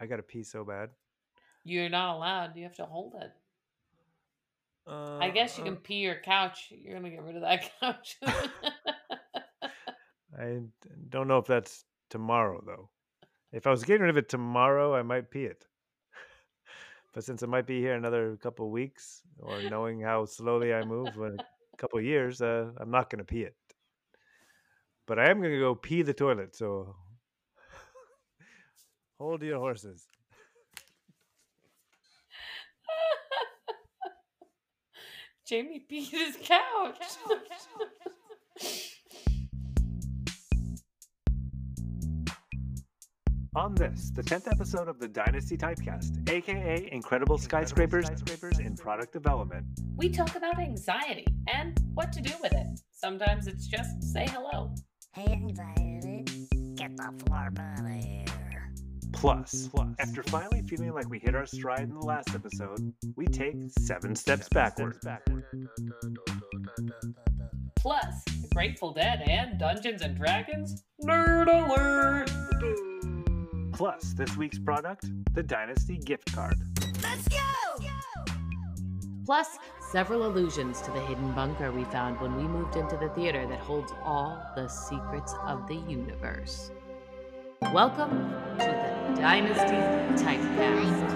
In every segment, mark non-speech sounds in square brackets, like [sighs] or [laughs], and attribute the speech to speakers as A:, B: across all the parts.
A: I got to pee so bad.
B: You're not allowed. You have to hold it.
A: Uh,
B: I guess you
A: uh,
B: can pee your couch. You're gonna get rid of that [laughs] couch. [laughs]
A: I don't know if that's tomorrow though. If I was getting rid of it tomorrow, I might pee it. [laughs] but since it might be here another couple of weeks, or knowing how slowly I move in a couple of years, uh, I'm not gonna pee it. But I am gonna go pee the toilet. So hold your horses. [laughs]
B: Jamie peed his couch. [laughs]
A: On this, the 10th episode of the Dynasty Typecast, aka Incredible Skyscrapers, skyscrapers in Product Development.
B: we talk about anxiety and what to do with it. Sometimes it's just say hello.
C: Hey, anxiety, get the floor out of here.
A: Plus, after finally feeling like we hit our stride in the last episode, we take seven steps backward.
B: Plus, The Grateful Dead and Dungeons and Dragons. Nerd alert!
A: Plus, this week's product, the Dynasty gift card.
C: Let's go!
B: Plus, several allusions to the hidden bunker we found when we moved into the theater that holds all the secrets of the universe. Welcome to the Dynasty Typecast.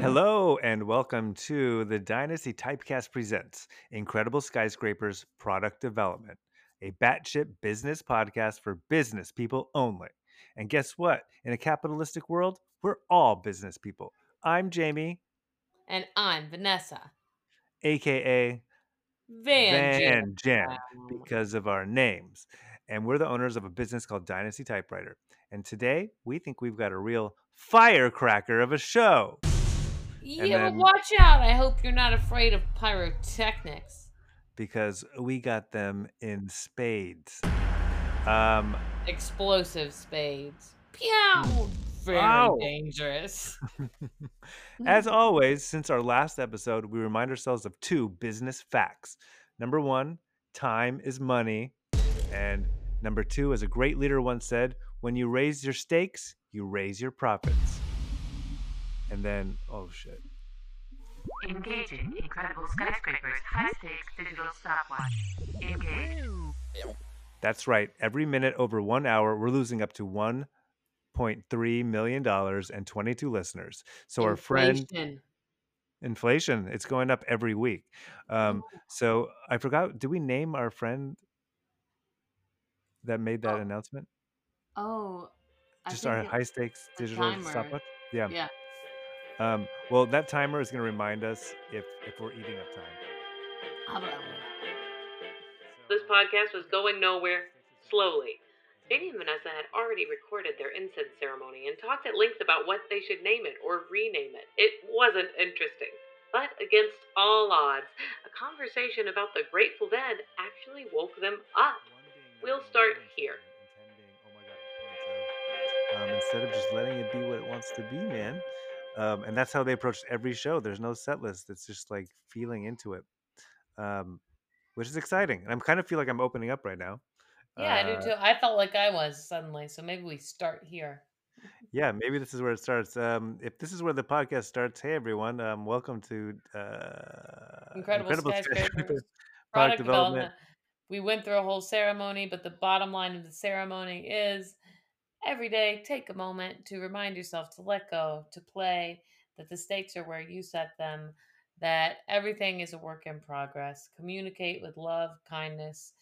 A: Hello, and welcome to the Dynasty Typecast Presents Incredible Skyscrapers Product Development, a batshit business podcast for business people only. And guess what? In a capitalistic world, we're all business people. I'm Jamie,
B: And I'm Vanessa.
A: aka
B: Van,
A: Van Jam,
B: Jam.
A: because of our names. And we're the owners of a business called Dynasty Typewriter. And today we think we've got a real firecracker of a show.
B: Yeah,
A: then-
B: watch out. I hope you're not afraid of pyrotechnics.
A: because we got them in spades. Um,
B: Explosive spades. Pew! Very
A: Ow.
B: dangerous. [laughs]
A: as mm-hmm. always, since our last episode, we remind ourselves of two business facts. Number one, time is money. And number two, as a great leader once said, when you raise your stakes, you raise your profits. And then, oh shit.
D: Engaging incredible skyscrapers, high stakes digital stopwatch. Engage.
A: That's right. Every minute over one hour, we're losing up to $1.3 million and 22 listeners. So our friend
B: Inflation.
A: inflation it's going up every week um
B: Oh.
A: so i forgot did we name our friend that made that
B: Oh,
A: announcement
B: Oh, I
A: just our high stakes digital
B: timer.
A: stopwatch yeah
B: Yeah.
A: um well that timer is going to remind us if if we're eating up time
B: This podcast was going nowhere slowly. Jamie and Vanessa had already recorded their incense ceremony and talked at length about what they should name it or rename it. It wasn't interesting. But against all odds, a conversation about the Grateful Dead actually woke them up. We'll start here.
A: um, instead of just letting it be what it wants to be man um, and that's how they approached every show there's no set list it's just like feeling into it um, which is exciting and i'm kind of feel like i'm opening up right now
B: Yeah, I
A: Uh,
B: do too. I felt like I was suddenly, so maybe we start here.
A: yeah maybe this is where it starts um if this is where the podcast starts hey everyone um welcome to uh
B: Incredible, [laughs] skyscrapers,
A: Skyscraper
B: product development. We went through a whole ceremony, but the bottom line of the ceremony is every day take a moment to remind yourself to let go, to play, that the stakes are where you set them, that everything is a work in progress. Communicate with love, kindness,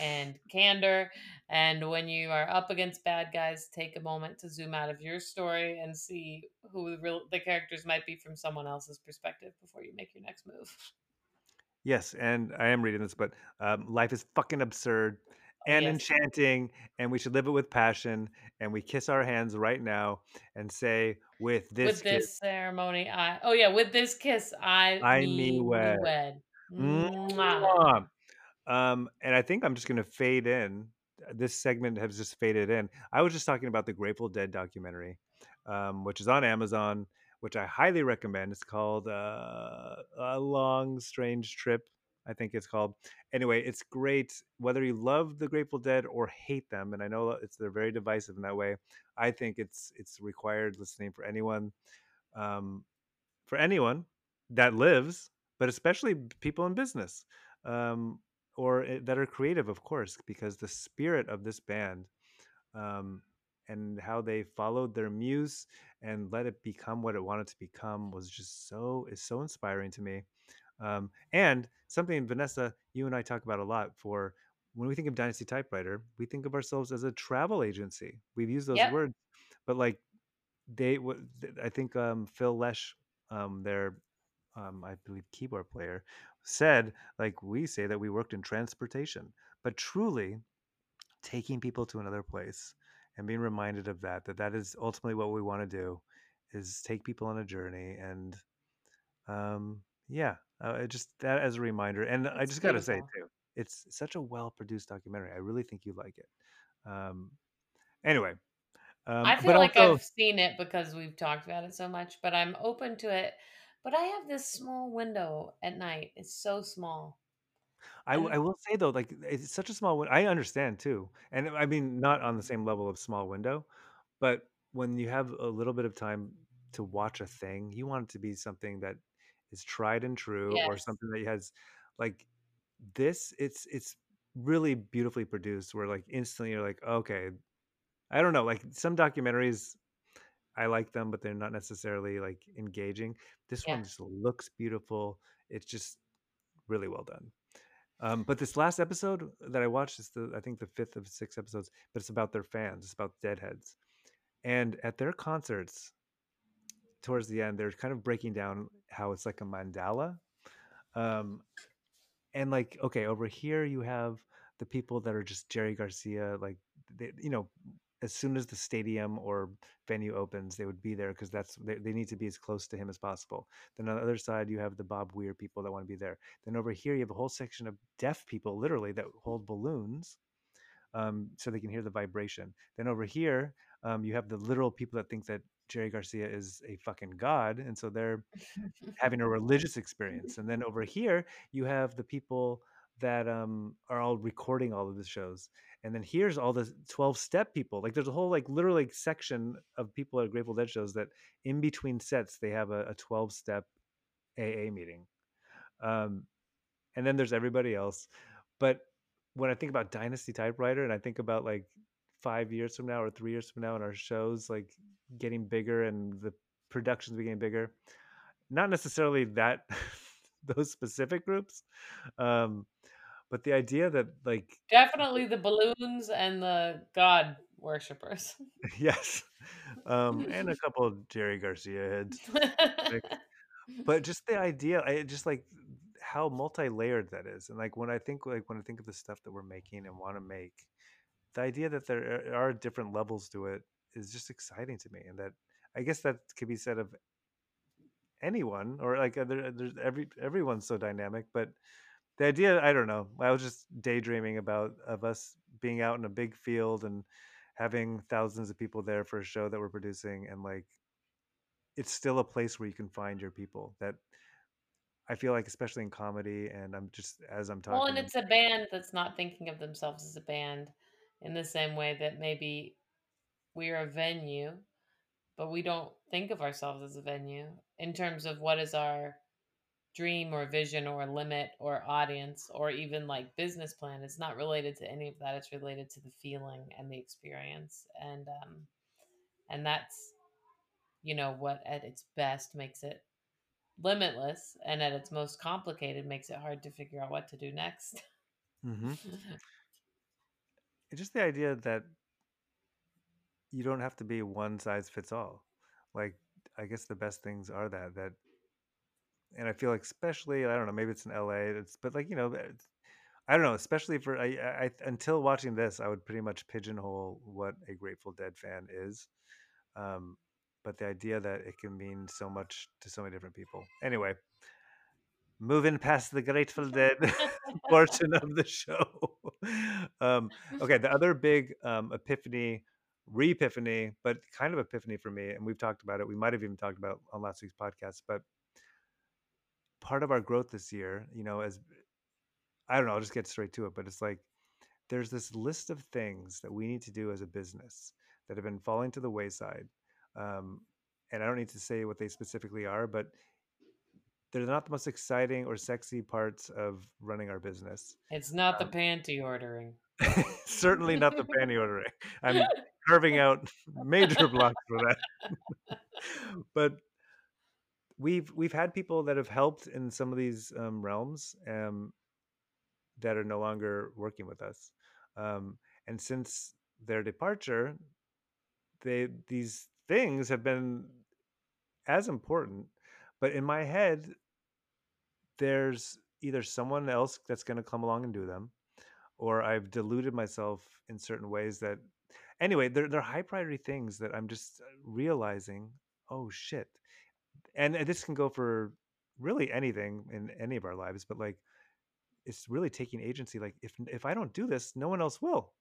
B: and candor. And when you are up against bad guys, take a moment to zoom out of your story and see who the real the characters might be from someone else's perspective before you make your next move.
A: yes and i am reading this but um life is fucking absurd and
B: yes.
A: enchanting and we should live it with passion and we kiss our hands right now and say with this,
B: with this
A: kiss
B: ceremony, I oh yeah, with this kiss, I
A: I
B: me wed.
A: wed.
B: Mwah.
A: Mwah. Um, and I think I'm just going to fade in. This segment has just faded in. I was just talking about the Grateful Dead documentary, um, which is on Amazon, which I highly recommend. It's called uh, A Long Strange Trip. I think it's called. Anyway, it's great whether you love the Grateful Dead or hate them, and I know it's they're very divisive in that way. I think it's it's required listening for anyone, um, for anyone that lives, but especially people in business um, or eh, that are creative, of course, because the spirit of this band um, and how they followed their muse and let it become what it wanted to become was just so is so inspiring to me. Um, and something Vanessa, you and I talk about a lot for when we think of Dynasty Typewriter, we think of ourselves as a travel agency. We've used those
B: Yep.
A: words, but like they, I think um, Phil Lesh, um, their um, I believe keyboard player, said like we say that we worked in transportation, but truly taking people to another place and being reminded of that that that is ultimately what we want to do is take people on a journey and um yeah uh, just that as a reminder and i just gotta say
B: beautiful.
A: too it's such a well produced documentary i really think you like it um anyway um
B: I [laughs] feel like
A: also
B: I've seen it because we've talked about it so much, but I'm open to it. But I have this small window at night. It's so small.
A: I, w-
B: And
A: I will say though, like it's such a small window. I understand too, and I mean not on the same level of small window, but when you have a little bit of time to watch a thing, you want it to be something that is tried and true, or
B: yes,
A: something that has like this. It's it's really beautifully produced. Where like instantly you're like, okay, I don't know. Like some documentaries, I like them, but they're not necessarily like engaging. This
B: yeah.
A: one just looks beautiful. It's just really well done. Um, but this last episode that I watched is the I think the fifth of six episodes, but it's about their fans. It's about Deadheads, and at their concerts, towards the end, they're kind of breaking down how it's like a mandala. Um, and like, okay, over here you have the people that are just Jerry Garcia, like they, you know, as soon as the stadium or venue opens, they would be there because that's they, they need to be as close to him as possible. Then on the other side, you have the Bob Weir people that want to be there. Then over here, you have a whole section of deaf people, literally, that hold balloons um, so they can hear the vibration. Then over here, um, you have the literal people that think that Jerry Garcia is a fucking god, and so they're [laughs] having a religious experience. [laughs] And then over here, you have the people that um, are all recording all of the shows. And then here's all the 12 step people. Like there's a whole like literally section of people at Grateful Dead shows that in between sets they have a 12 step AA meeting. Um, and then there's everybody else. But when I think about Dynasty Typewriter and I think about like five years from now or three years from now and our shows like getting bigger and the productions getting bigger, not necessarily that [laughs] those specific groups, um, but the idea that like
B: Definitely the balloons and the God worshippers. [laughs]
A: yes, um, and a [laughs] couple of Jerry Garcia heads, [laughs] but just the idea, I just like how multi-layered that is, and like when I think like when I think of the stuff that we're making and want to make, the idea that there are different levels to it is just exciting to me, and that I guess that could be said of anyone or like there, there's every everyone's so dynamic, but the idea i don't know i was just daydreaming about of us being out in a big field and having thousands of people there for a show that we're producing and like it's still a place where you can find your people that i feel like especially in comedy and i'm just as i'm talking.
B: well, and it's a band that's not thinking of themselves as a band in the same way that maybe we're a venue, but we don't think of ourselves as a venue in terms of what is our dream or vision or limit or audience or even like business plan. It's not related to any of that. It's related to the feeling and the experience. And um and that's you know what at its best makes it limitless and at its most complicated makes it hard to figure out what to do next.
A: mm-hmm. [laughs] just the idea that you don't have to be one size fits all like i guess the best things are that that and i feel like especially i don't know maybe it's in la it's but like you know I don't know, especially for I, I until watching this, I would pretty much pigeonhole what a Grateful Dead fan is. Um, but the idea that it can mean so much to so many different people. Anyway, moving past the Grateful Dead [laughs] portion of the show. [laughs] um, okay, the other big um, epiphany, re-epiphany, but kind of epiphany for me, and we've talked about it. We might have even talked about on last week's podcast, but part of our growth this year, you know, as I don't know. I'll just get straight to it. But it's like there's this list of things that we need to do as a business that have been falling to the wayside. Um, and I don't need to say what they specifically are, but they're not the most exciting or sexy parts of running our business.
B: It's not
A: Um,
B: the panty ordering. [laughs]
A: Certainly not the panty ordering. I'm [laughs] carving out major [laughs] blocks for that. but we've we've had people that have helped in some of these um, realms um, that are no longer working with us. Um, and since their departure, they these things have been as important. But in my head, there's either someone else that's going to come along and do them, or I've deluded myself in certain ways that anyway, they're they're high priority things that I'm just realizing, oh shit. And this can go for really anything in any of our lives, but like it's really taking agency like if if I don't do this, no one else will.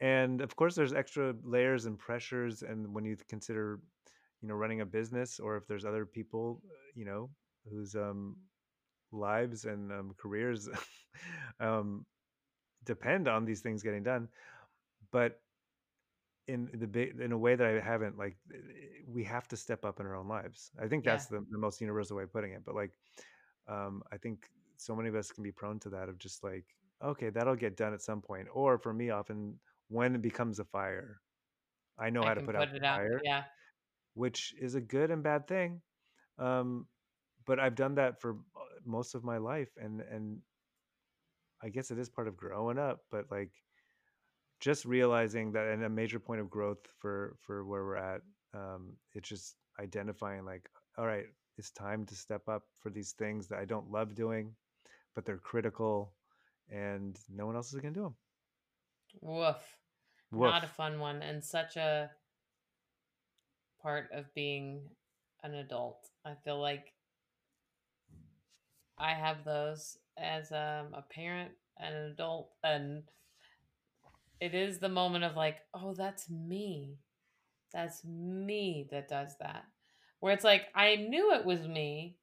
A: And of course there's extra layers and pressures and when you consider you know running a business or if there's other people, uh, you know, whose um lives and um, careers [laughs] um, depend on these things getting done but in the big in a way that i haven't like eh, we have to step up in our own lives i think
B: Yeah.
A: that's the, the most universal way of putting it but like um i think so many of us can be prone to that of just like okay that'll get done at some point or for me often when it becomes a fire i know
B: I
A: how to
B: can
A: put
B: put
A: out the
B: it out.
A: fire
B: Yeah.
A: which is a good and bad thing um but i've done that for uh, most of my life and and I guess it is part of growing up, but like just realizing that and a major point of growth for for where we're at, um, it's just identifying like, all right, it's time to step up for these things that I don't love doing, but they're critical, and no one else is gonna do them.
B: Woof.
A: Woof.
B: Not a fun one and such a part of being an adult. I feel like I have those as um, a parent and an adult and it is the moment of like, oh, that's me. That's me that does that. Where it's like I knew it was me,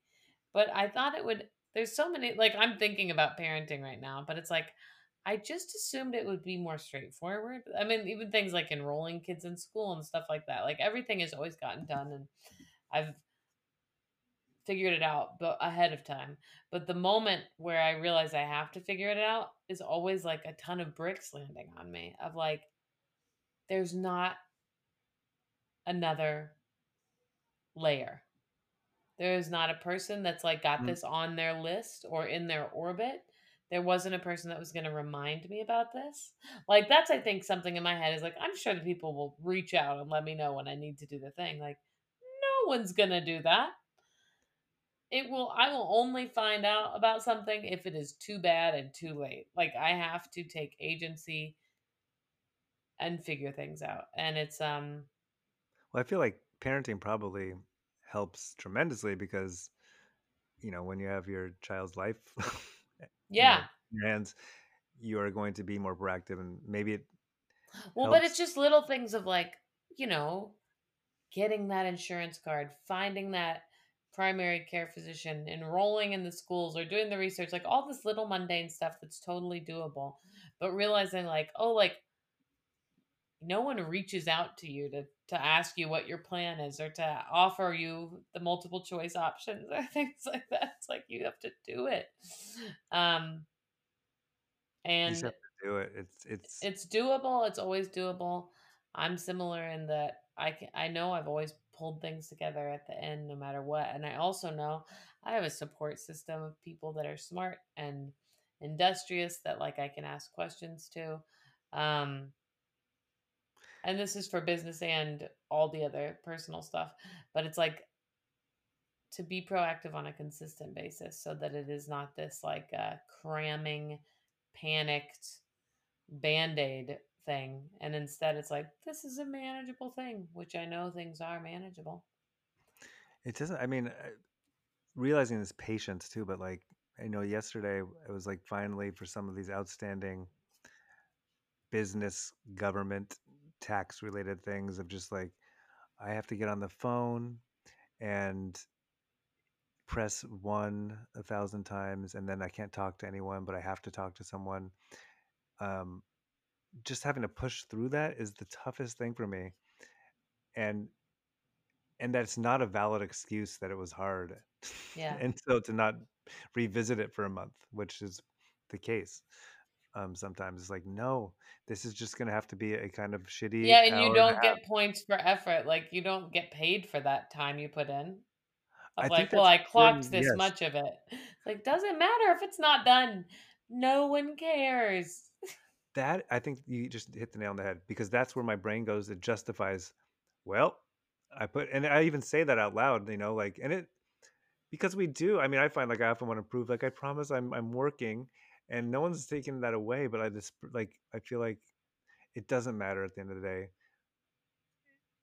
B: but I thought it would there's so many like I'm thinking about parenting right now, but it's like I just assumed it would be more straightforward. I mean, even things like enrolling kids in school and stuff like that. Like everything has always gotten done and I've figured it out but ahead of time. But the moment where I realize I have to figure it out is always like a ton of bricks landing on me of like there's not another layer. There is not a person that's like got
A: Mm.
B: this on their list or in their orbit. There wasn't a person that was going to remind me about this. Like that's I think something in my head is like I'm sure the people will reach out and let me know when I need to do the thing. Like no one's going to do that. It will I will only find out about something if it is too bad and too late. Like I have to take agency and figure things out. And it's um
A: Well, I feel like parenting probably helps tremendously because you know when you have your child's life [laughs] you know,
B: yeah.
A: your hands, you are going to be more proactive, and maybe it
B: Well, but it's just little things of like, you know, getting that insurance card, finding that primary care physician, enrolling in the schools or doing the research, like all this little mundane stuff that's totally doable. But realizing like, oh, like no one reaches out to you to to ask you what your plan is or to offer you the multiple choice options or [laughs] things like that. It's like you have to do it. Um and You
A: have to do it. It's it's
B: it's doable. It's always doable. I'm similar in that I can, I know I've always pulled things together at the end, no matter what. And I also know I have a support system of people that are smart and industrious that like I can ask questions to. Um, and this is for business and all the other personal stuff. But it's like to be proactive on a consistent basis so that it is not this like uh, cramming, panicked band aid thing. And instead, it's like, this is a manageable thing, which I know things are manageable.
A: it doesn't. I mean, realizing this patience too, but like I know yesterday it was like finally for some of these outstanding business, government, tax related things of just like I have to get on the phone and press one a thousand times and then I can't talk to anyone, but I have to talk to someone. Um, just having to push through that is the toughest thing for me. And and that's not a valid excuse that it was hard. [laughs]
B: Yeah.
A: and so to not revisit it for a month, which is the case. Um, sometimes it's like, no, this is just gonna have to be a kind of shitty.
B: Yeah, and you
A: and
B: don't
A: half.
B: get points for effort. Like you don't get paid for that time you put in.
A: I
B: like, well, I clocked this
A: yes.
B: much of it. It's like doesn't matter if it's not done. No one cares.
A: That I think you just hit the nail on the head because that's where my brain goes. It justifies, well, I put, and I even say that out loud, you know, like, and it because we do. I mean, I find like I often want to prove, like, I promise I'm I'm working, and no one's taking that away. But I just like I feel like it doesn't matter at the end of the day.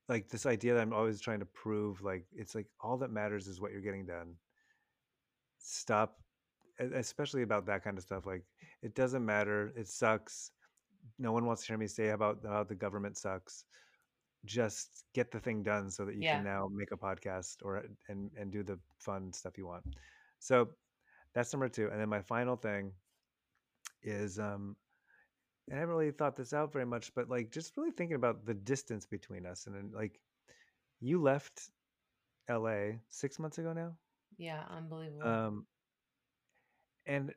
A: Like this idea that I'm always trying to prove, like it's like all that matters is what you're getting done. Stop, especially about that kind of stuff. Like it doesn't matter. It sucks. No one wants to hear me say about how the government sucks. Just get the thing done so that you
B: Yeah.
A: can now make a podcast or and and do the fun stuff you want. So that's number two. And then my final thing is um and I haven't really thought this out very much, but like just really thinking about the distance between us and then like you left LA six months ago now.
B: Yeah, unbelievable.
A: Um and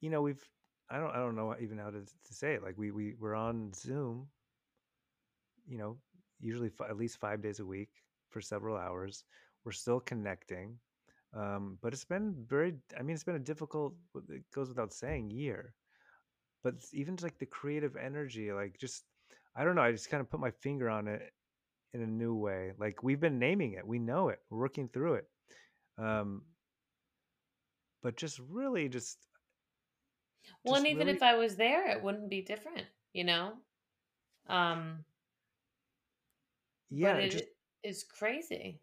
A: you know, we've I don't I don't know even how to, to say it. Like we we we're on Zoom, you know, usually fi- at least five days a week for several hours. We're still connecting, um, but it's been very. I mean, it's been a difficult. It goes without saying, year. But it's even like the creative energy, like just I don't know. I just kind of put my finger on it in a new way. Like we've been naming it, we know it, we're working through it. Um, but just really just
B: well, and even
A: really-
B: if I was there, it wouldn't be different, you know? Um
A: yeah, it just
B: is crazy.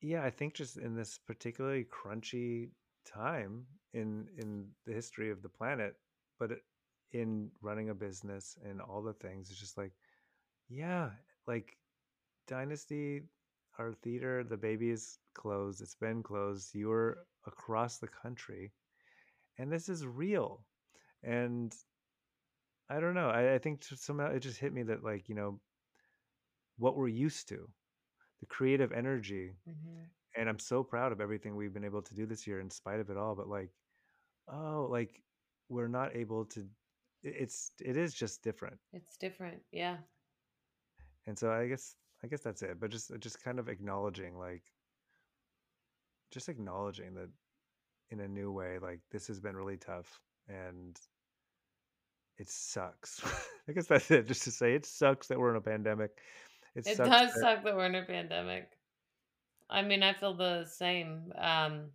A: yeah i think just in this particularly crunchy time in in the history of the planet but it- in running a business and all the things it's just like yeah like dynasty our theater the baby is closed it's been closed you're across the country and this is real and i don't know i, I think somehow it just hit me that like you know what we're used to the creative energy
B: hmm
A: and I'm so proud of everything we've been able to do this year in spite of it all. But like, oh, like we're not able to. It's it is just different,
B: It's different. Yeah.
A: and so I guess I guess that's it. But just just kind of acknowledging, like, just acknowledging that in a new way, like this has been really tough, and it sucks. [laughs] I guess that's it. Just to say, it sucks that we're in a pandemic. It,
B: It does
A: that-
B: suck that we're in a pandemic. I mean, I feel the same. Um,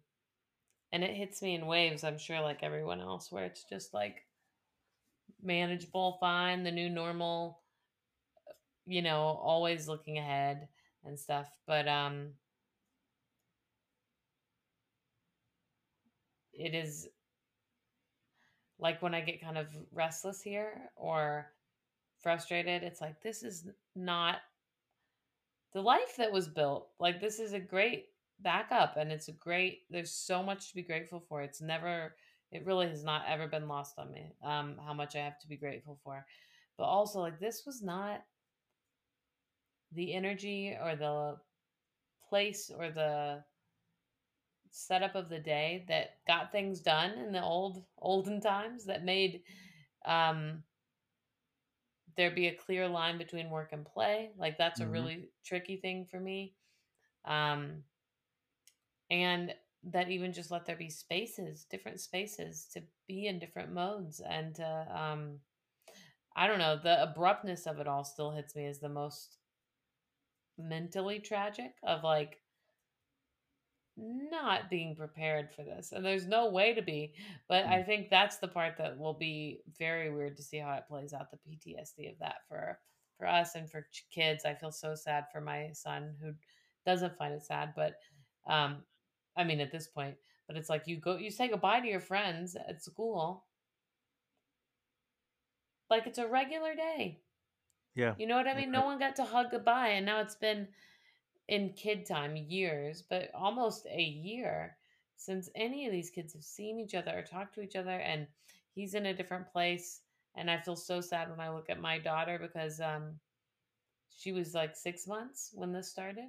B: and it hits me in waves, I'm sure, like everyone else, where it's just like manageable, fine, the new normal, you know, always looking ahead and stuff. But um it is like when I get kind of restless here or frustrated, it's like this is not the life that was built. Like this is a great backup and it's a great there's so much to be grateful for. It's never it really has not ever been lost on me um how much I have to be grateful for. But also like this was not the energy or the place or the setup of the day that got things done in the old olden times that made um there be a clear line between work and play like that's a
A: Mhm.
B: really tricky thing for me um and that even just let there be spaces different spaces to be in different modes and to um i don't know the abruptness of it all still hits me as the most mentally tragic of like not being prepared for this and there's no way to be but i think that's the part that will be very weird to see how it plays out the ptsd of that for for us and for kids. I feel so sad for my son who doesn't find it sad but um i mean at this point but it's like you go you say goodbye to your friends at school. Like it's a regular day.
A: Yeah,
B: you know what I mean? No one got to hug goodbye, and now it's been in kid time years, but almost a year since any of these kids have seen each other or talked to each other and he's in a different place and I feel so sad when I look at my daughter because um she was like 6 months when this started,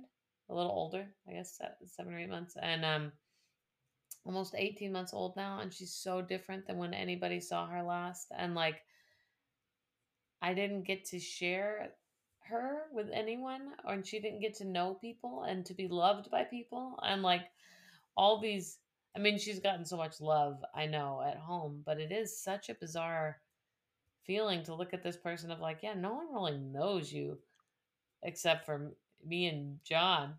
B: a little older, I guess 7 or 8 months and um almost 18 months old now and she's so different than when anybody saw her last and like I didn't get to share her with anyone and she didn't get to know people and to be loved by people and like all these I mean she's gotten so much love I know at home but it is such a bizarre feeling to look at this person of like yeah no one really knows you except for me and John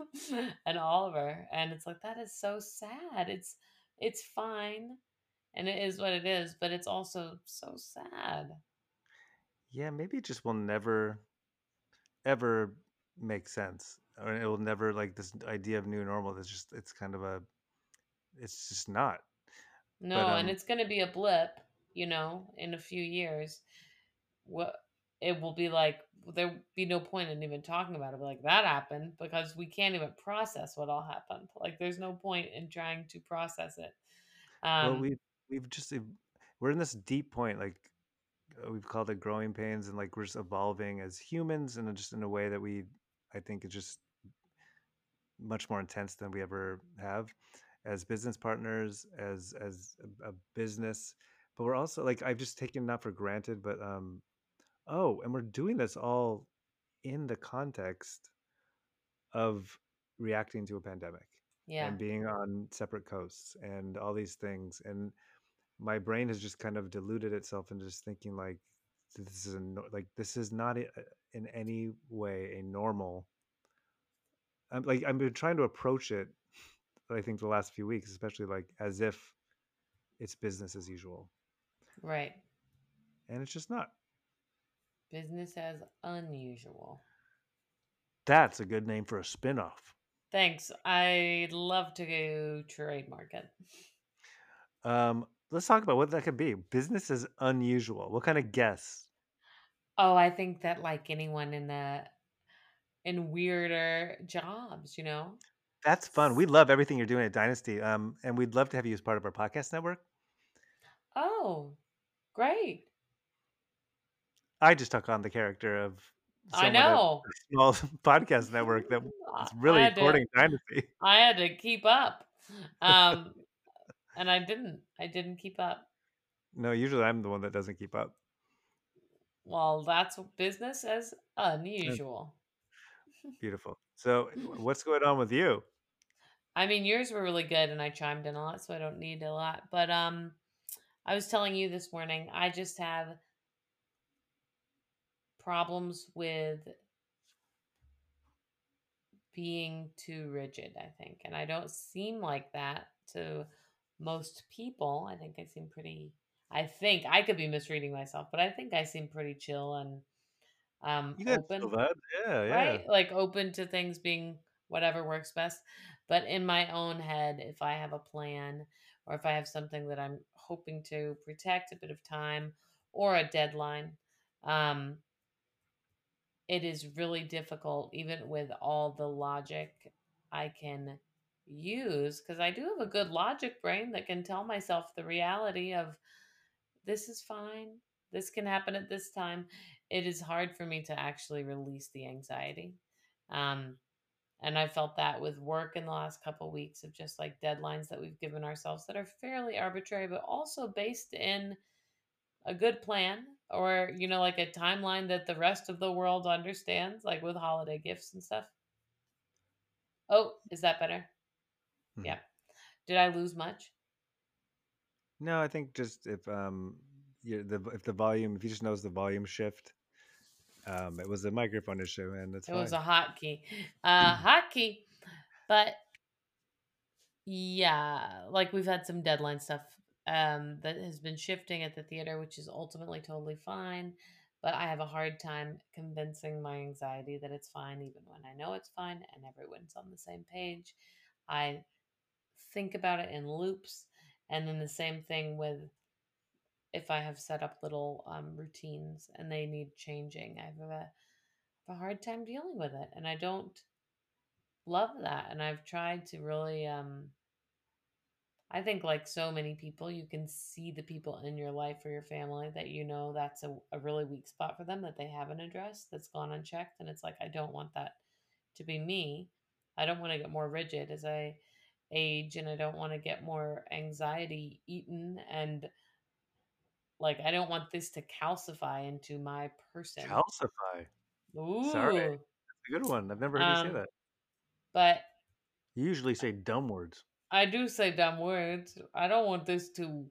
B: [laughs] and Oliver and it's like that is so sad it's it's fine and it is what it is but it's also so sad.
A: Yeah, maybe it just will never ever make sense. Or it will never like this idea of new normal is just it's kind of a it's just not. But
B: No, and
A: um
B: it's going to be a blip, you know, in a few years. What it will be like, there'll be no point in even talking about it. Like that happened because we can't even process what all happened. Like there's no point in trying to process it.
A: well
B: Um,
A: we've we've just we're in this deep point like we've called it growing pains and like we're just evolving as humans and just in a way that we I think is just much more intense than we ever have as business partners as as a, a business. But we're also like I've just taken not for granted but um oh and we're doing this all in the context of reacting to a pandemic
B: yeah,
A: and being on separate coasts and all these things. And my brain has just kind of diluted itself into just thinking like this is a, like this is not i- in any way a normal i'm like i've been trying to approach it i think the last few weeks especially like as if it's business as usual
B: right.
A: and it's just not
B: Business as unusual.
A: that's a good name for a spin-off
B: Thanks. I'd love to go trademark it.
A: um let's talk about what that could be business is unusual what kind of guess
B: Oh, I think that like anyone in the in weirder jobs, you know?
A: That's fun. We love everything you're doing at Dynasty. Um, and we'd love to have you as part of our podcast network.
B: Oh, great.
A: I just took on the character of
B: I
A: someone at
B: know.
A: a small [laughs] podcast network that [laughs]
B: I
A: is really
B: had to
A: Dynasty.
B: I had to keep up. Um and I didn't. I didn't keep up.
A: No, usually I'm the one that doesn't keep up.
B: Well, that's business as unusual. [laughs]
A: Beautiful. So, what's going on with you?
B: I mean, yours were really good and I chimed in a lot, so I don't need a lot. But um I was telling you this morning, I just have problems with being too rigid, I think. And I don't seem like that to most people. I think I seem pretty I think I could be misreading myself, but I think I seem pretty chill and um
A: You
B: open.
A: Yeah, yeah.
B: right? Like open to things being whatever works best. But in my own head, if I have a plan or if I have something that I'm hoping to protect a bit of time or a deadline, um, it is really difficult, even with all the logic I can use, because I do have a good logic brain that can tell myself the reality of this is fine, this can happen at this time. It is hard for me to actually release the anxiety. Um, and I felt that with work in the last couple weeks of just like deadlines that we've given ourselves that are fairly arbitrary, but also based in a good plan or you know like a timeline that the rest of the world understands like with holiday gifts and stuff oh is that better
A: Mhm.
B: yeah did i lose much
A: No, I think just if um, you the if the volume, if you just notice the volume shift, um, it was a microphone issue, and it's
B: it was
A: fine.
B: a hotkey uh hotkey but yeah like we've had some deadline stuff um that has been shifting at the theater which is ultimately totally fine but i have a hard time convincing my anxiety that it's fine even when i know it's fine and everyone's on the same page i think about it in loops and then the same thing with if i have set up little um, routines and they need changing i have a, a hard time dealing with it and i don't love that and I've tried to really um I think like so many people you can see the people in your life or your family that you know that's a, a really weak spot for them that they haven't addressed that's gone unchecked and it's like I don't want that to be me. I don't want to get more rigid as I age and I don't want to get more anxiety eaten and like I don't want this to calcify into my person.
A: Calcify.
B: Ooh.
A: Sorry. That's a good one. I've never heard you
B: Um,
A: say that.
B: But
A: You usually say dumb words.
B: I do say dumb words. I don't want this to,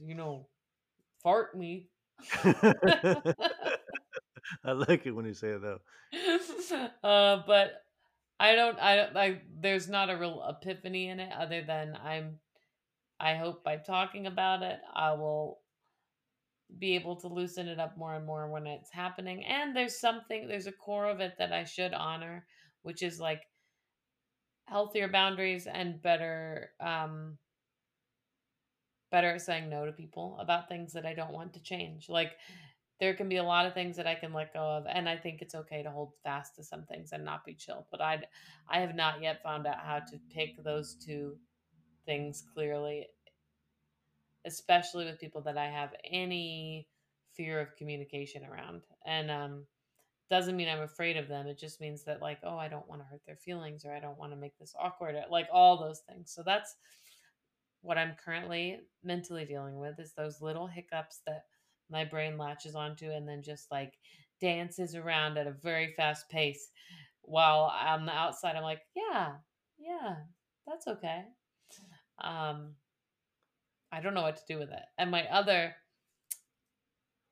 B: you know, fart me. [laughs] [laughs]
A: I like it when you say it though.
B: uh, but I don't. I don't like. There's not a real epiphany in it, other than I'm. I hope by talking about it, I will be able to loosen it up more and more when it's happening. And there's something. There's a core of it that I should honor, which is like healthier boundaries and better um better at saying no to people about things that I don't want to change. Like there can be a lot of things that I can let go of and I think it's okay to hold fast to some things and not be chill. But I I have not yet found out how to pick those two things clearly especially with people that I have any fear of communication around. And um doesn't mean I'm afraid of them. It just means that like, oh, I don't want to hurt their feelings or I don't want to make this awkward. Like all those things. So that's what I'm currently mentally dealing with is those little hiccups that my brain latches onto and then just like dances around at a very fast pace while on the outside I'm like, yeah, yeah, that's okay. Um I don't know what to do with it. And my other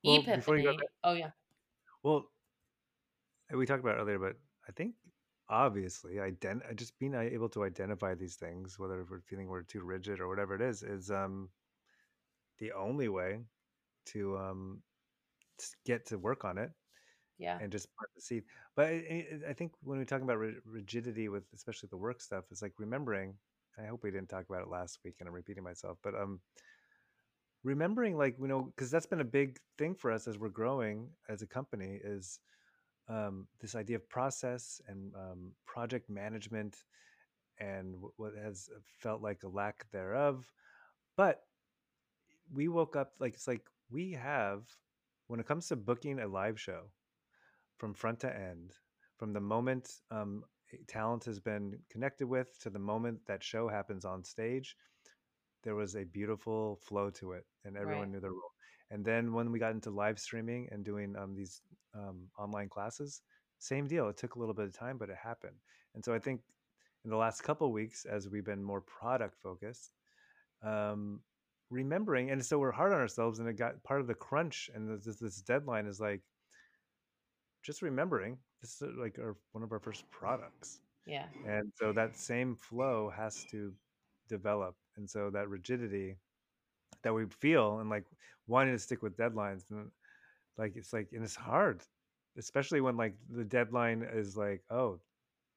A: Well, before you go
B: epiphany, oh yeah,
A: Well, we talked about earlier, but I think obviously ident- uh, just being able to identify these things, whether we're feeling we're too rigid or whatever it is, is um the only way to um get to work on it
B: yeah,
A: and just plant the seed. But I, I think when we're talking about rigidity with especially the work stuff, it's like remembering. I hope we didn't talk about it last week, and I'm repeating myself, but um, remembering like you know because that's been a big thing for us as we're growing as a company is um, this idea of process and um, project management and wh- what has felt like a lack thereof. But we woke up like it's like we have when it comes to booking a live show from front to end, from the moment um, talent has been connected with to the moment that show happens on stage, there was a beautiful flow to it, and everyone
B: right.
A: knew their role. And then when we got into live streaming and doing um, these um, online classes, same deal. It took a little bit of time, but it happened. And so I think in the last couple of weeks, as we've been more product focused, um, remembering, and so we're hard on ourselves, and it got part of the crunch and this, this deadline is like just remembering this is uh, like our one of our first products
B: Yeah.
A: and so that same flow has to develop and so that rigidity that we feel and like wanting to stick with deadlines and like it's like and it's hard especially when like the deadline is like oh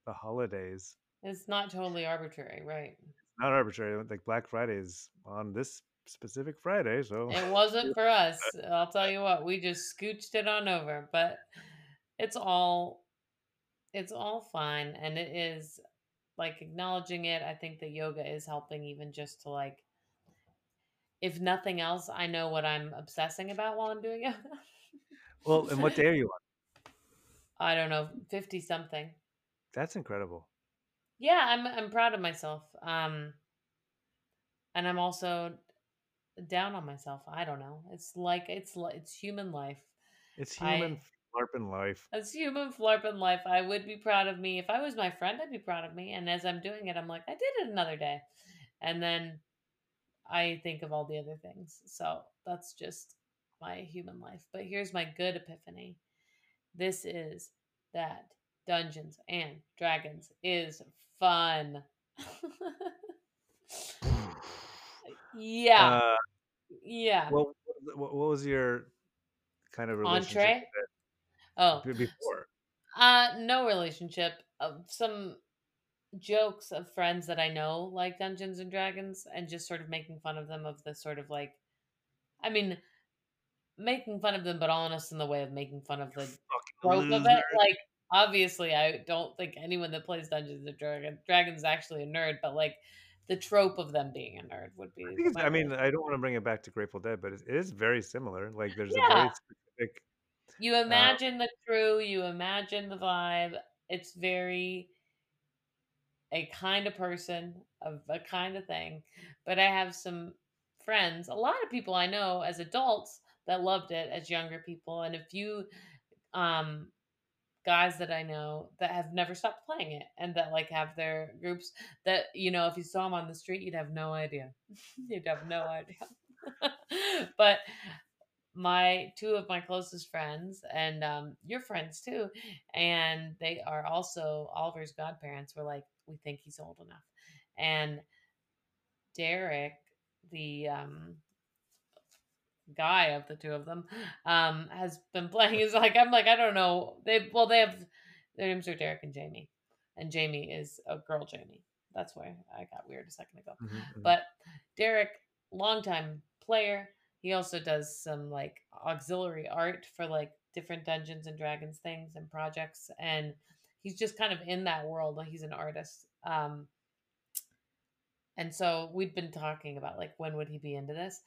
A: the holidays
B: It's not totally arbitrary, right?
A: It's not arbitrary like black friday is on this specific friday so
B: It wasn't for us. [laughs] I'll tell you what, we just scooched it on over, but it's all it's all fine and it is like acknowledging it. I think that yoga is helping even just to like if nothing else, I know what I'm obsessing about while I'm doing yoga.
A: well and what [laughs] day are you on
B: I don't know, 50 something.
A: that's incredible
B: Yeah, I'm I'm proud of myself. Um and I'm also down on myself. I don't know. It's like it's it's human life.
A: it's human
B: I
A: flarping life
B: It's human flarp in life, I would be proud of me. If I was my friend, I'd be proud of me. And as I'm doing it, I'm like, I did it another day. And then I think of all the other things. So that's just my human life. But here's my good epiphany this is that Dungeons and Dragons is fun. [laughs] [sighs] [laughs] yeah.
A: uh,
B: yeah.
A: Well, what, what was your kind of relationship
B: Entree? Oh.
A: with it be- before?
B: Uh, no relationship. Uh, some jokes of friends that I know like Dungeons and Dragons, and just sort of making fun of them of the sort of like, I mean, making fun of them, but honest in the way of making fun of the
A: Fucking
B: of it. Like obviously I don't think anyone that plays Dungeons and Dragon, Dragons is actually a nerd, but like the trope of them being a nerd would be.
A: I think it's,
B: my
A: I mean. I don't want to bring it back to Grateful Dead, but it it is very similar. Like there's a very specific.
B: you imagine the crew, you imagine the vibe. It's very a kind of person, of a kind of thing. But I have some friends, a lot of people I know as adults that loved it as younger people, and a few um guys that I know that have never stopped playing it and that like have their groups that you know if you saw them on the street you'd have no idea. [laughs] you'd have no idea. [laughs] but my two of my closest friends and um, your friends too and they are also oliver's godparents were like we think he's old enough and derek the um, guy of the two of them um, has been playing. Is like i'm like i don't know. They well they have their names are derek and jamie and jamie is a girl jamie. That's why i got weird a second ago.
A: Mhm, mhm.
B: but Derek, longtime player, he also does some like auxiliary art for like different Dungeons and Dragons things and projects, and he's just kind of in that world. Like he's an artist, um, and so we've been talking about like when would he be into this,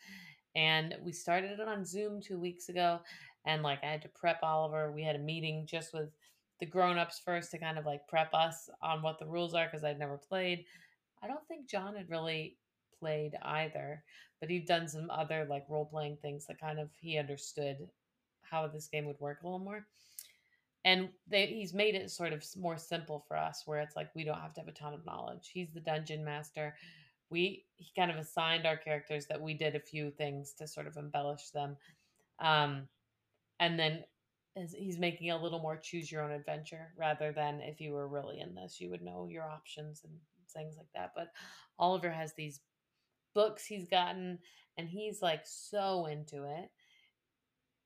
B: and we started it on Zoom two weeks ago, and like I had to prep Oliver. We had a meeting just with the grown-ups first to kind of like prep us on what the rules are because I'd never played. I don't think John had really played either, but he'd done some other like role playing things that kind of he understood how this game would work a little more. And they, he's made it sort of more simple for us, where it's like we don't have to have a ton of knowledge. He's the dungeon master. We he kind of assigned our characters that we did a few things to sort of embellish them, um, and then he's making a little more choose your own adventure rather than if you were really in this, you would know your options and things like that. But Oliver has these books he's gotten and he's like so into it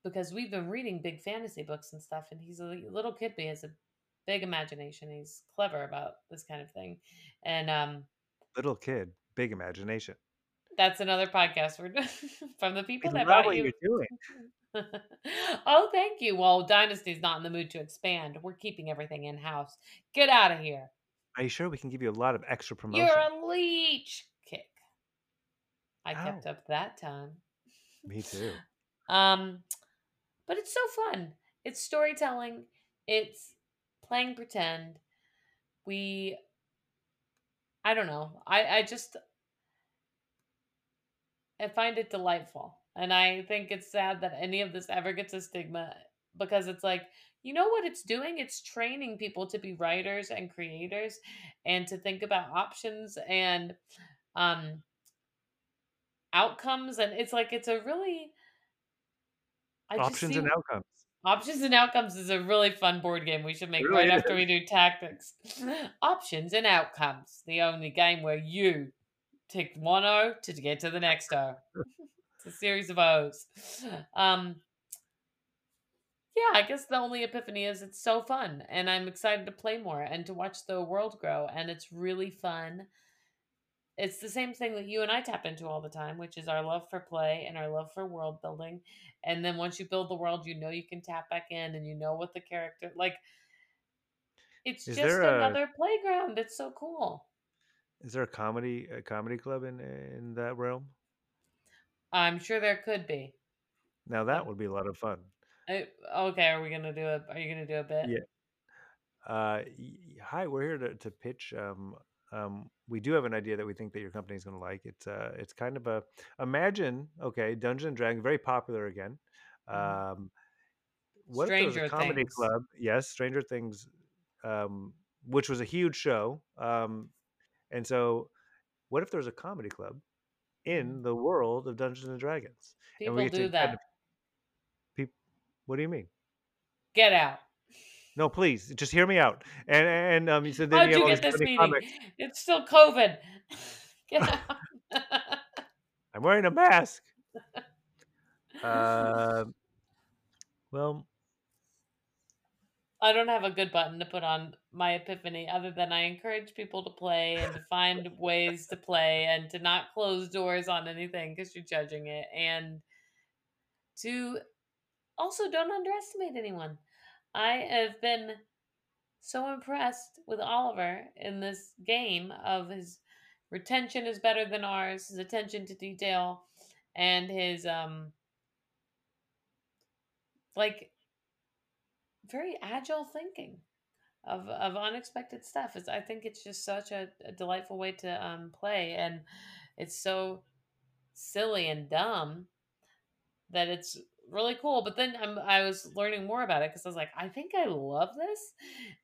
B: because we've been reading big fantasy books and stuff and he's a little kid but he has a big imagination he's clever about this kind of thing and um
A: Little kid, big imagination.
B: that's another podcast we're [laughs] from the
A: I
B: people that
A: love
B: brought
A: what
B: you
A: doing. [laughs]
B: oh thank you well dynasty's not in the mood to expand we're keeping everything in house get out of here
A: Are you sure we can give you a lot of extra promotion?
B: you're a leech kick i kept up that time
A: Me too. [laughs]
B: Um, but it's so fun. It's storytelling. It's playing pretend. We, I don't know. I I just I find it delightful, and I think it's sad that any of this ever gets a stigma because it's like you know what it's doing. It's training people to be writers and creators, and to think about options and um outcomes, and it's like it's a really I just
A: Options and outcomes.
B: Options and Outcomes is a really fun board game we should make
A: really
B: right after we do tactics. [laughs] Options and Outcomes, the only game where you take one O to get to the next O. [laughs] it's a series of O's. Um, yeah, I guess the only epiphany is it's so fun, and I'm excited to play more and to watch the world grow, and it's really fun. It's the same thing that you and I tap into all the time, which is our love for play and our love for world building. And then once you build the world, you know you can tap back in and you know what the character like. It's
A: Is
B: just
A: a-
B: another playground. It's so cool.
A: Is there a comedy a comedy club in in that realm?
B: I'm sure there could be.
A: Now that would be a lot of fun.
B: I, okay, are we gonna do a? Are you gonna do a bit?
A: Yeah. Uh, hi, we're here to, to pitch. Um, um, we do have an idea that we think that your company is going to like. It's uh, it's kind of a imagine. Okay, Dungeon and Dragon, very popular again.
B: Mhm.
A: Um, what if
B: Stranger
A: a comedy
B: Things.
A: club? Yes, Stranger Things, um, which was a huge show. Um, and so, what if there was a comedy club in the world of Dungeons and Dragons? And
B: People
A: to
B: do
A: kind
B: that.
A: of- peop- what do you mean?
B: Get out.
A: No, please, just hear me out. And and um, you said then
B: How'd
A: you
B: you get this meeting?
A: comics.
B: It's still COVID. [laughs] Get [laughs] out. [laughs]
A: I'm wearing a mask. Uh, well,
B: I don't have a good button to put on my epiphany other than I encourage people to play and to find ways to play and to not close doors on anything because you're judging it and to also don't underestimate anyone. I have been so impressed with Oliver in this game of his retention is better than ours, his attention to detail, and his um like very agile thinking of of unexpected stuff. It's I think it's just such a, a delightful way to um play and it's so silly and dumb that it's really cool. But then I'm, I was learning more about it because I was like, I think I love this,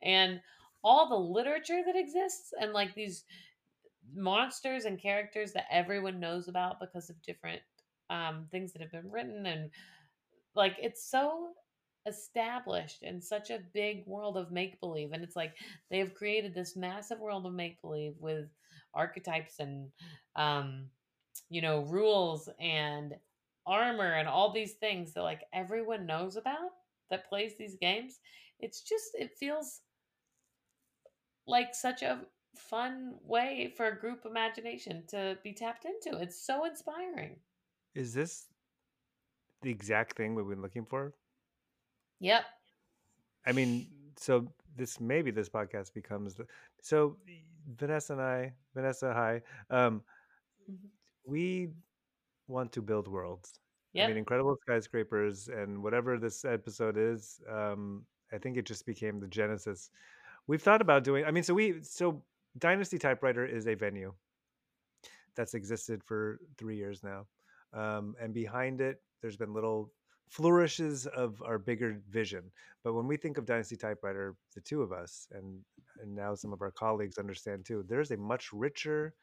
B: and all the literature that exists, and like these monsters and characters that everyone knows about because of different um, things that have been written, and like it's so established in such a big world of make believe, and it's like they have created this massive world of make believe with archetypes and um, you know rules and armor and all these things that like everyone knows about that plays these games it's just it feels like such a fun way for a group imagination to be tapped into it's so inspiring
A: Is this the exact thing we've been looking for?
B: yep
A: I mean, so this maybe this podcast becomes the so Vanessa and I, Vanessa, hi. Um,
B: Mhm.
A: we want to build worlds. I mean, incredible skyscrapers and whatever this episode is. Um, I think it just became the genesis. We've thought about doing. I mean, so we so Dynasty Typewriter is a venue that's existed for three years now, um, and behind it, there's been little flourishes of our bigger vision. But when we think of Dynasty Typewriter, the two of us, and and now some of our colleagues understand too, there's a much richer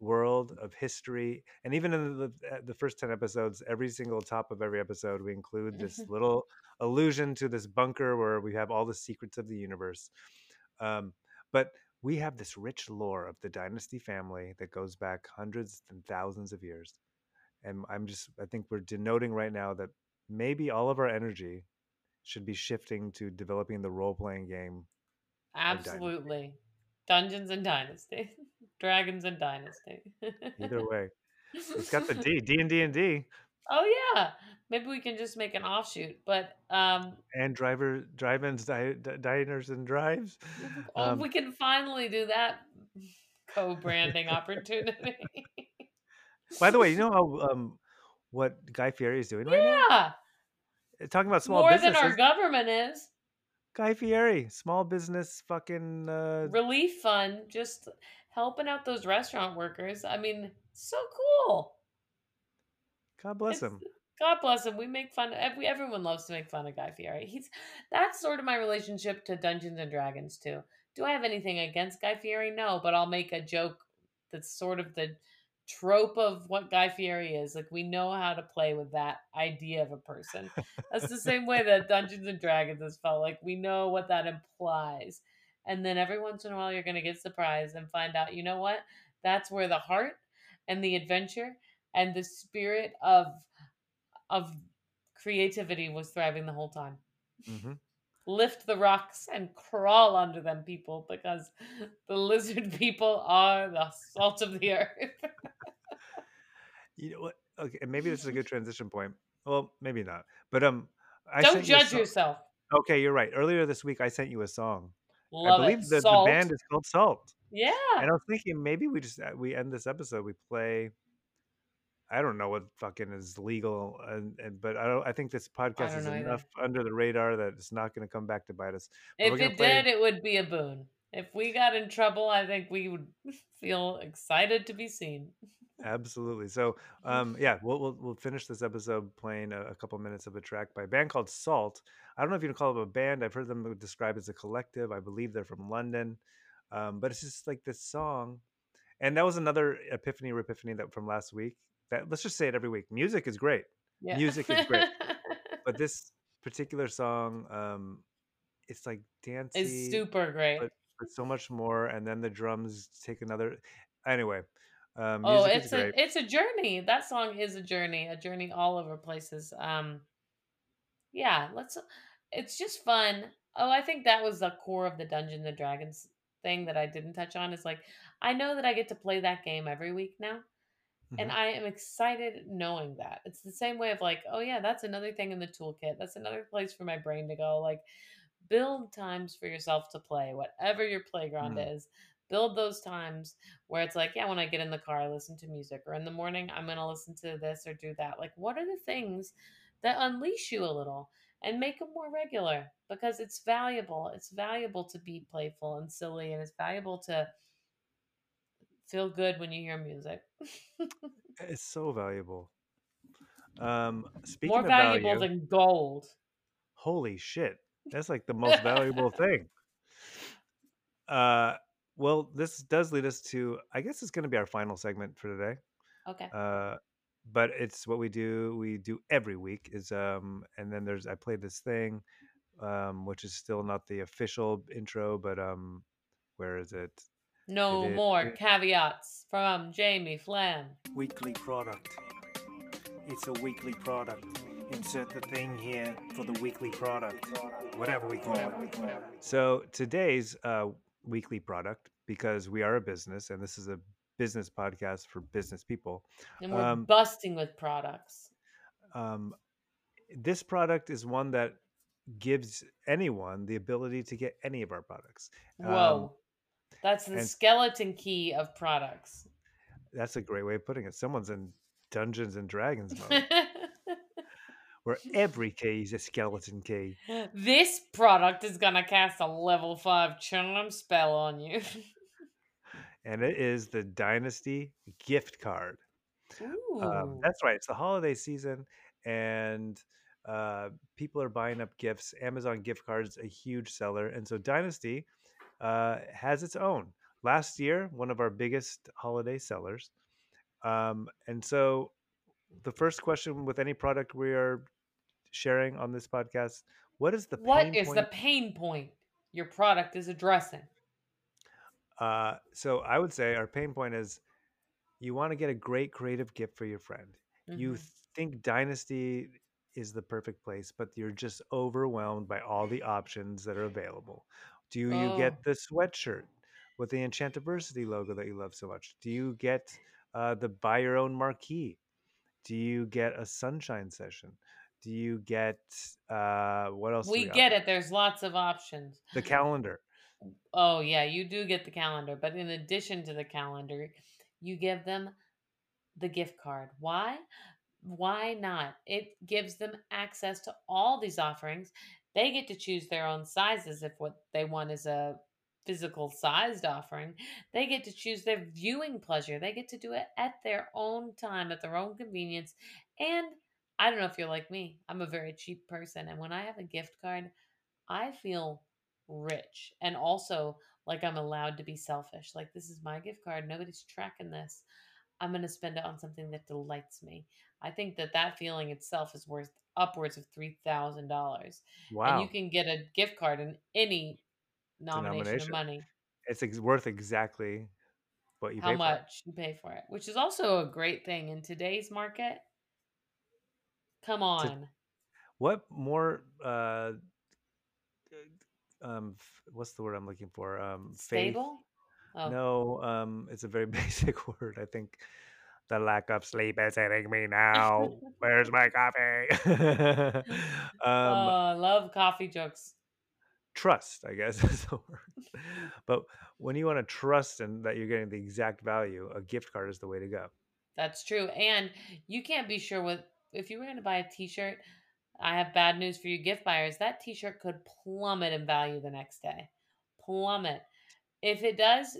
A: world of history and even in the, uh, the first 10 episodes every single top of every episode we include this little allusion to this bunker where we have all the secrets of the universe um, but we have this rich lore of the dynasty family that goes back hundreds and thousands of years and i'm just i think we're denoting right now that maybe all of our energy should be shifting to developing the role-playing game
B: absolutely. Dungeons and dynasty [laughs] dragons and dynasty.
A: Either [laughs] way it's got the d d and d and d.
B: Oh yeah maybe we can just make an offshoot but um
A: and driver drive-ins di- di- diners and drives. [laughs]
B: Oh,
A: Um,
B: we can finally do that co-branding opportunity. [laughs]
A: By the way you know how um what guy fieri is doing right now?
B: Yeah.
A: Uh, talking about small
B: more than our government is.
A: Guy fieri small business fucking uh
B: relief fund just helping out those restaurant workers i mean so cool
A: god bless
B: It's-
A: him
B: God bless him. We make fun. we- Everyone loves to make fun of Guy Fieri. He's that's sort of my relationship to Dungeons and Dragons too. Do I have anything against Guy Fieri? No, but I'll make a joke that's sort of the trope of what Guy Fieri is. Like we know how to play with that idea of a person. That's the [laughs] same way that Dungeons and Dragons has felt like we know what that implies. And then every once in a while you're going to get surprised and find out, you know what? That's where the heart and the adventure and the spirit of of creativity was thriving the whole time.
A: Mm-hmm.
B: Lift the rocks and crawl under them, people, because the lizard people are the salt of the earth. [laughs]
A: you know what okay maybe this is a good transition point well maybe not but um I
B: Don't judge yourself.
A: okay you're right earlier this week i sent you a song
B: Love
A: i believe
B: it.
A: the, the band is called salt
B: yeah.
A: and i was thinking maybe we just uh, we end this episode we play i don't know what fucking is legal and, and but i don't i think this podcast is
B: know either.
A: enough under the radar that it's not going to come back to bite us But
B: If it
A: play-
B: did, it would be a boon. If we got in trouble, I think we would [laughs] feel excited to be seen. [laughs]
A: Absolutely. So, [laughs] um, yeah, we'll, we'll we'll finish this episode playing a, a couple minutes of a track by a band called Salt. I don't know if you can call them a band. I've heard them described as a collective. I believe they're from London, um, but it's just like this song, and that was another epiphany or epiphany that from last week. That let's just say it every week. Music is great,
B: Yeah.
A: Music is great. but [laughs] this particular song, um, it's like dancey.
B: it's super great.
A: but, but so much more. And then the drums take another. Anyway, um,
B: oh, it's a it's a journey. That song is a journey, a journey all over places. Um, yeah, let's. It's just fun. Oh, I think that was the core of the Dungeons and Dragons thing that I didn't touch on. Is like I know that I get to play that game every week now, and
A: Mhm.
B: I am excited knowing that. It's the same way of like, oh yeah, that's another thing in the toolkit. That's another place for my brain to go. Like build times for yourself to play, whatever your playground
A: Mm.
B: is. Build those times where it's like, yeah, when I get in the car, I listen to music, or in the morning, I'm going to listen to this or do that. Like, what are the things that unleash you a little and make them more regular? Because it's valuable. It's valuable to be playful and silly, and it's valuable to feel good when you hear music. [laughs]
A: It's so valuable. Um, speaking
B: more
A: of
B: valuable
A: value,
B: than gold.
A: holy shit, that's like the [laughs] most valuable thing. Uh, well, this does lead us to, I guess it's going to be our final segment for today.
B: Okay.
A: Uh, but it's what we do. We do every week is, um, and then there's I played this thing, um, which is still not the official intro, but um, where is it?
B: No
A: It is-
B: more
A: it-
B: caveats from Jamie Flam.
E: Weekly product. It's a weekly product. Insert the thing here for the weekly product. Whatever we call it.
A: So today's uh, weekly product, because we are a business, and this is a business podcast for business people.
B: And we're
A: Um,
B: busting with products.
A: Um, this product is one that gives anyone the ability to get any of our products. Um,
B: Whoa. That's the
A: and-
B: skeleton key of products.
A: That's a great way of putting it. Someone's in Dungeons and Dragons mode, [laughs] where every key is a skeleton key.
B: this product is gonna cast a level five charm spell on you. [laughs]
A: and it is the Dynasty gift card. Um, that's right. It's the holiday season, and uh, people are buying up gifts. Amazon gift cards a huge seller, and so Dynasty uh, has its own. Last year, one of our biggest holiday sellers. Um, and so, the first question with any product we are sharing on this podcast: What is the
B: what is
A: point?
B: the pain point your product is addressing?
A: Uh, so I would say our pain point is you want to get a great creative gift for your friend. You
B: Mhm.
A: think Dynasty is the perfect place, but you're just overwhelmed by all the options that are available. Do you
B: Oh.
A: get the sweatshirt with the Enchantiversity logo that you love so much? Do you get uh, the buy your own marquee? Do you get a sunshine session? Do you get uh, what else?
B: we
A: offer?
B: get it. There's lots of options.
A: The calendar.
B: Oh yeah, you do get the calendar, but in addition to the calendar, you give them the gift card. Why? Why not? It gives them access to all these offerings. They get to choose their own sizes if what they want is a physical sized offering. They get to choose their viewing pleasure. They get to do it at their own time, at their own convenience. And I don't know if you're like me. I'm a very cheap person and when I have a gift card, I feel rich and also like I'm allowed to be selfish. Like, this is my gift card. Nobody's tracking this. I'm going to spend it on something that delights me. I think that that feeling itself is worth upwards of $3,000.
A: Wow.
B: And you can get a gift card in any nomination
A: nomination.
B: of money,
A: it's ex- worth exactly what you
B: how
A: pay for. it.
B: much you pay for it, which is also a great thing in today's market. Come on.
A: What more? Uh, um, what's the word I'm looking for? Um, faith?
B: Stable? Oh.
A: No, um, it's a very [laughs] basic word. I think the lack of sleep is hitting me now. [laughs] Where's my coffee? [laughs] um,
B: oh, I love coffee jokes.
A: trust, I guess is the word. But when you want to trust and that you're getting the exact value, a gift card is the way to go.
B: That's true. And you can't be sure what if you were going to buy a t-shirt, I have bad news for you gift buyers. That t-shirt could plummet in value the next day. Plummet. If it does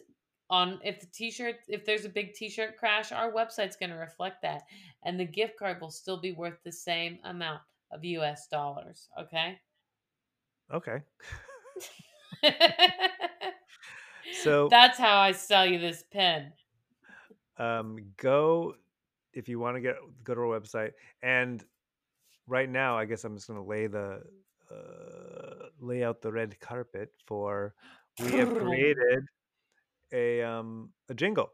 B: on if the t-shirt if there's a big t-shirt crash, our website's going to reflect that and the gift card will still be worth the same amount of US dollars, okay?
A: Okay. [laughs] So
B: That's how I sell you this pen.
A: um, go if you want to get go to our website and right now i guess i'm just going to lay the uh, lay out the red carpet for we have [laughs] created a um a jingle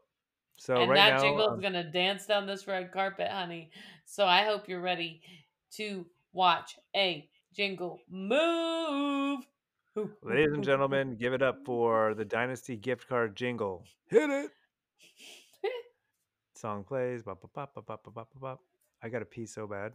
A: so
B: and
A: right
B: that
A: now
B: jingle
A: um,
B: is going to dance down this red carpet, honey. So I hope you're ready to watch a jingle move.
A: ladies and [laughs] gentlemen give it up for the dynasty gift card jingle hit it [laughs] song plays bop, bop, bop, bop, bop, bop, bop, bop. i got a pee so bad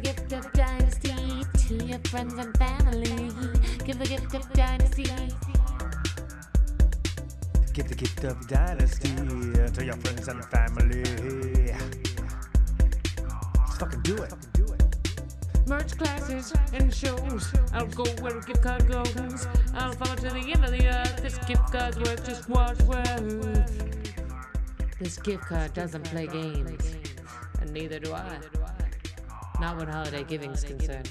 B: the gift of dynasty to your friends and family. Give the gift of dynasty.
A: Give the gift of dynasty to your friends and family. Let's fucking do it.
B: Merch classes and shows. I'll go where a gift card goes. I'll follow to the end of the earth. This gift card's worth just what's worth. This gift card doesn't play games, and neither do I. Not when holiday giving's concerned.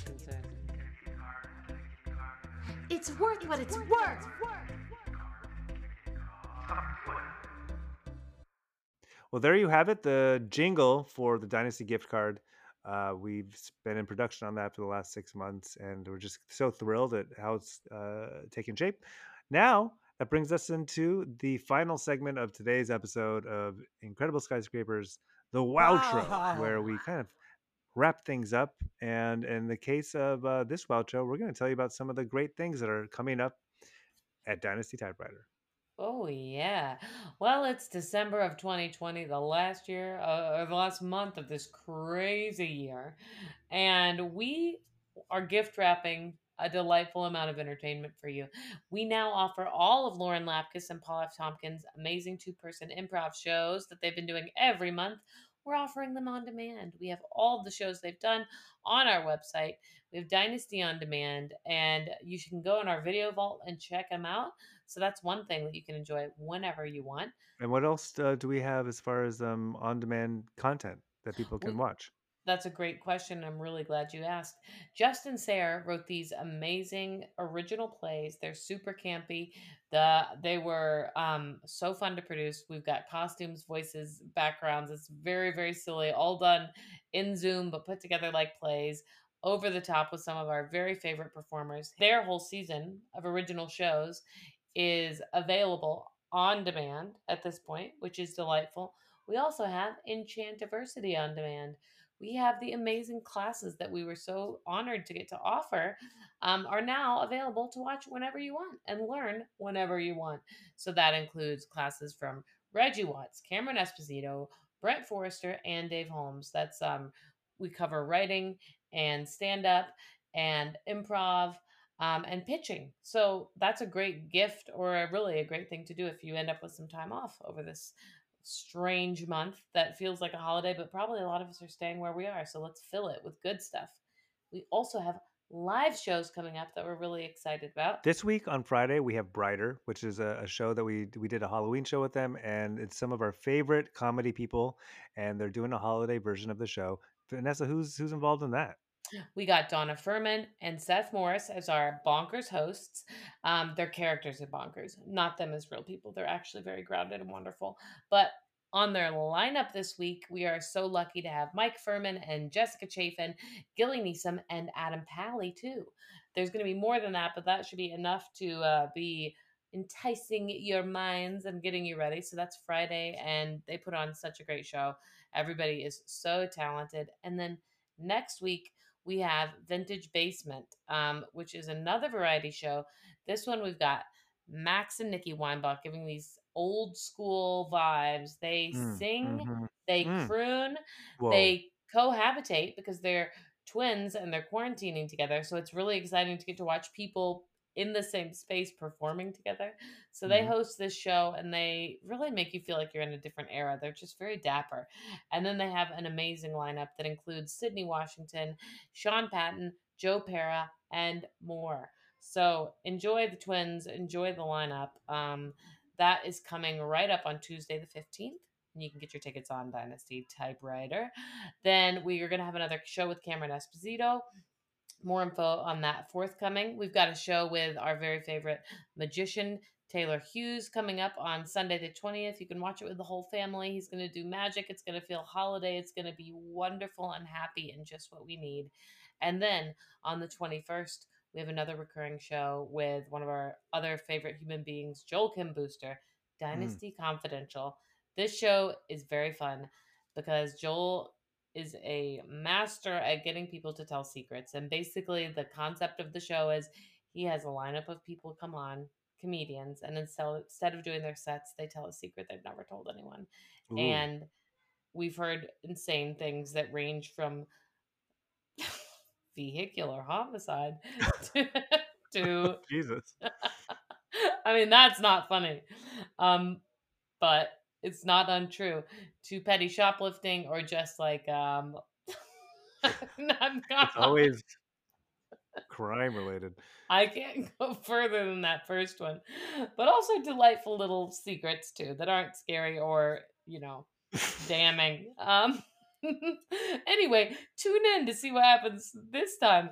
C: It's worth what it's worth.
A: Well, there you have it. The jingle for the Dynasty gift card. Uh, we've been in production on that for the last six months, and we're just so thrilled at how it's uh, taking shape. Now, that brings us into the final segment of today's episode of Incredible Skyscrapers, the Wowtro, where we kind of wrap things up. And in the case of uh, this Wowtro, we're going to tell you about some of the great things that are coming up at Dynasty Typewriter.
B: Oh yeah. Well, it's December of 2020, the last year uh, or the last month of this crazy year, and we are gift wrapping a delightful amount of entertainment for you. We now offer all of Lauren Lapkus and Paul F. Tompkins' amazing two-person improv shows that they've been doing every month. We're offering them on demand. We have all the shows they've done on our website. We have Dynasty on demand, and you can go in our video vault and check them out. So that's one thing that you can enjoy whenever you want.
A: And what else uh, do we have as far as um, on-demand content that people can
B: We-
A: watch?
B: That's a great question. I'm really glad you asked. Justin Sayre wrote these amazing original plays. They're super campy. The they were um, so fun to produce. We've got costumes, voices, backgrounds. It's very very silly, all done in Zoom, but put together like plays. Over the top with some of our very favorite performers. Their whole season of original shows is available on demand at this point, which is delightful. We also have Enchantiversity on demand we have the amazing classes that we were so honored to get to offer um, are now available to watch whenever you want and learn whenever you want. So that includes classes from Reggie Watts, Cameron Esposito, Brent Forrester, and Dave Holmes. That's um, we cover writing and stand up and improv um, and pitching. So that's a great gift or a, really a great thing to do if you end up with some time off over this strange month that feels like a holiday, but probably a lot of us are staying where we are. So let's fill it with good stuff. We also have live shows coming up that we're really excited about.
A: This week on Friday, we have Brighter, which is a, a show that we we did a Halloween show with them, and it's some of our favorite comedy people, and they're doing a holiday version of the show. Vanessa, who's who's involved in that?
B: We got Donna Furman and Seth Morris as our bonkers hosts. Um, they're characters in bonkers, not them as real people. They're actually very grounded and wonderful. But on their lineup this week, we are so lucky to have Mike Furman and Jessica Chaffin, Gilly Neeson, and Adam Pally too. There's going to be more than that, but that should be enough to uh, be enticing your minds and getting you ready. So that's Friday, and they put on such a great show. Everybody is so talented. And then next week, we have Vintage Basement, um, which is another variety show. This one we've got Max and Nikki Weinbach giving these old school vibes. They
A: Mm,
B: sing,
A: mhm.
B: they
A: Mm.
B: croon,
A: Whoa.
B: they cohabitate because they're twins and they're quarantining together. So it's really exciting to get to watch people in the same space performing together. So they
A: Mhm.
B: host this show and they really make you feel like you're in a different era. They're just very dapper. And then they have an amazing lineup that includes Sydney Washington, Sean Patton, Joe Pera, and more. So enjoy the twins, enjoy the lineup. Um, that is coming right up on Tuesday, the 15th. And you can get your tickets on Dynasty Typewriter. Then we are going to have another show with Cameron Esposito. More info on that forthcoming. We've got a show with our very favorite magician, Taylor Hughes, coming up on Sunday the 20th. You can watch it with the whole family. He's going to do magic. It's going to feel holiday. It's going to be wonderful and happy and just what we need. And then on the 21st, we have another recurring show with one of our other favorite human beings, Joel Kim Booster, hmm. Dynasty Confidential. This show is very fun because Joel is a master at getting people to tell secrets. And basically, the concept of the show is he has a lineup of people come on, comedians, and instead, instead of doing their sets, they tell a secret they've never told anyone.
A: Ooh.
B: And we've heard insane things that range from [laughs] vehicular homicide [laughs] to, to [laughs]
A: Jesus.
B: I mean, that's not funny. Um, but it's not untrue to petty shoplifting or just like um [laughs]
A: It's always crime related.
B: I can't go [laughs] further than that first one. But also delightful little secrets too that aren't scary or, you know, damning. Um [laughs] anyway, tune in to see what happens this time.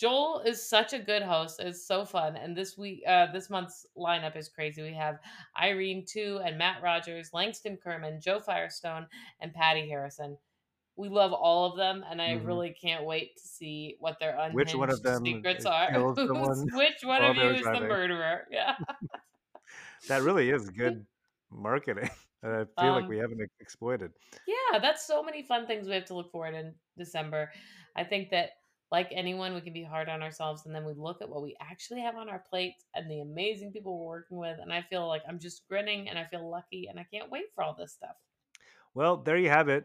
B: Joel is such a good host. It's so fun. And this week, uh, this month's lineup is crazy. We have Irene Tu and Matt Rogers, Langston Kerman, Joe Firestone, and Patti Harrison. We love all of them, and I
A: Mhm.
B: really can't wait to see what their unhinged
A: Which one of them
B: secrets are.
A: kills
B: Who's- [laughs]
A: someone
B: which one of you is the murderer? Yeah. [laughs]
A: That really is [laughs] good marketing. that I feel like
B: Um,
A: we haven't exploited.
B: Yeah, that's so many fun things we have to look forward in December. I think that like anyone, we can be hard on ourselves and then we look at what we actually have on our plates and the amazing people we're working with. And I feel like I'm just grinning and I feel lucky and I can't wait for all this stuff.
A: Well, there you have it.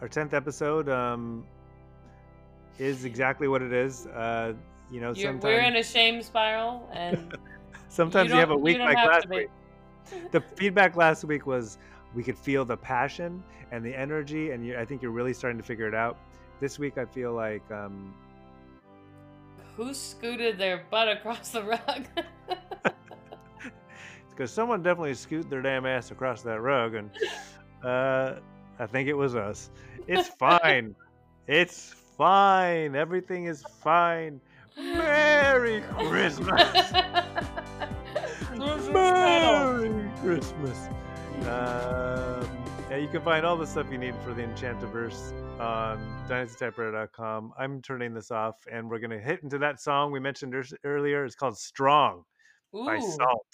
A: Our tenth episode um, is [laughs] exactly what it is. Uh, you know,
B: You're,
A: sometimes
B: we're in a shame spiral and [laughs]
A: sometimes you, have a week like last week. The [laughs] feedback last week was we could feel the passion and the energy, and you, I think you're really starting to figure it out. This week, I feel like um,
B: Who scooted their butt across the rug? [laughs]
A: because someone definitely scooted their damn ass across that rug, and [laughs] uh, I think it was us. It's [laughs] fine. it's fine. Everything is fine. Merry Christmas. Merry Christmas. Um, yeah, you can find all the stuff you need for the Enchantiverse um, on dynastytypewriter.com. I'm turning this off, and we're going to hit into that song we mentioned earlier. It's called Strong by Salt.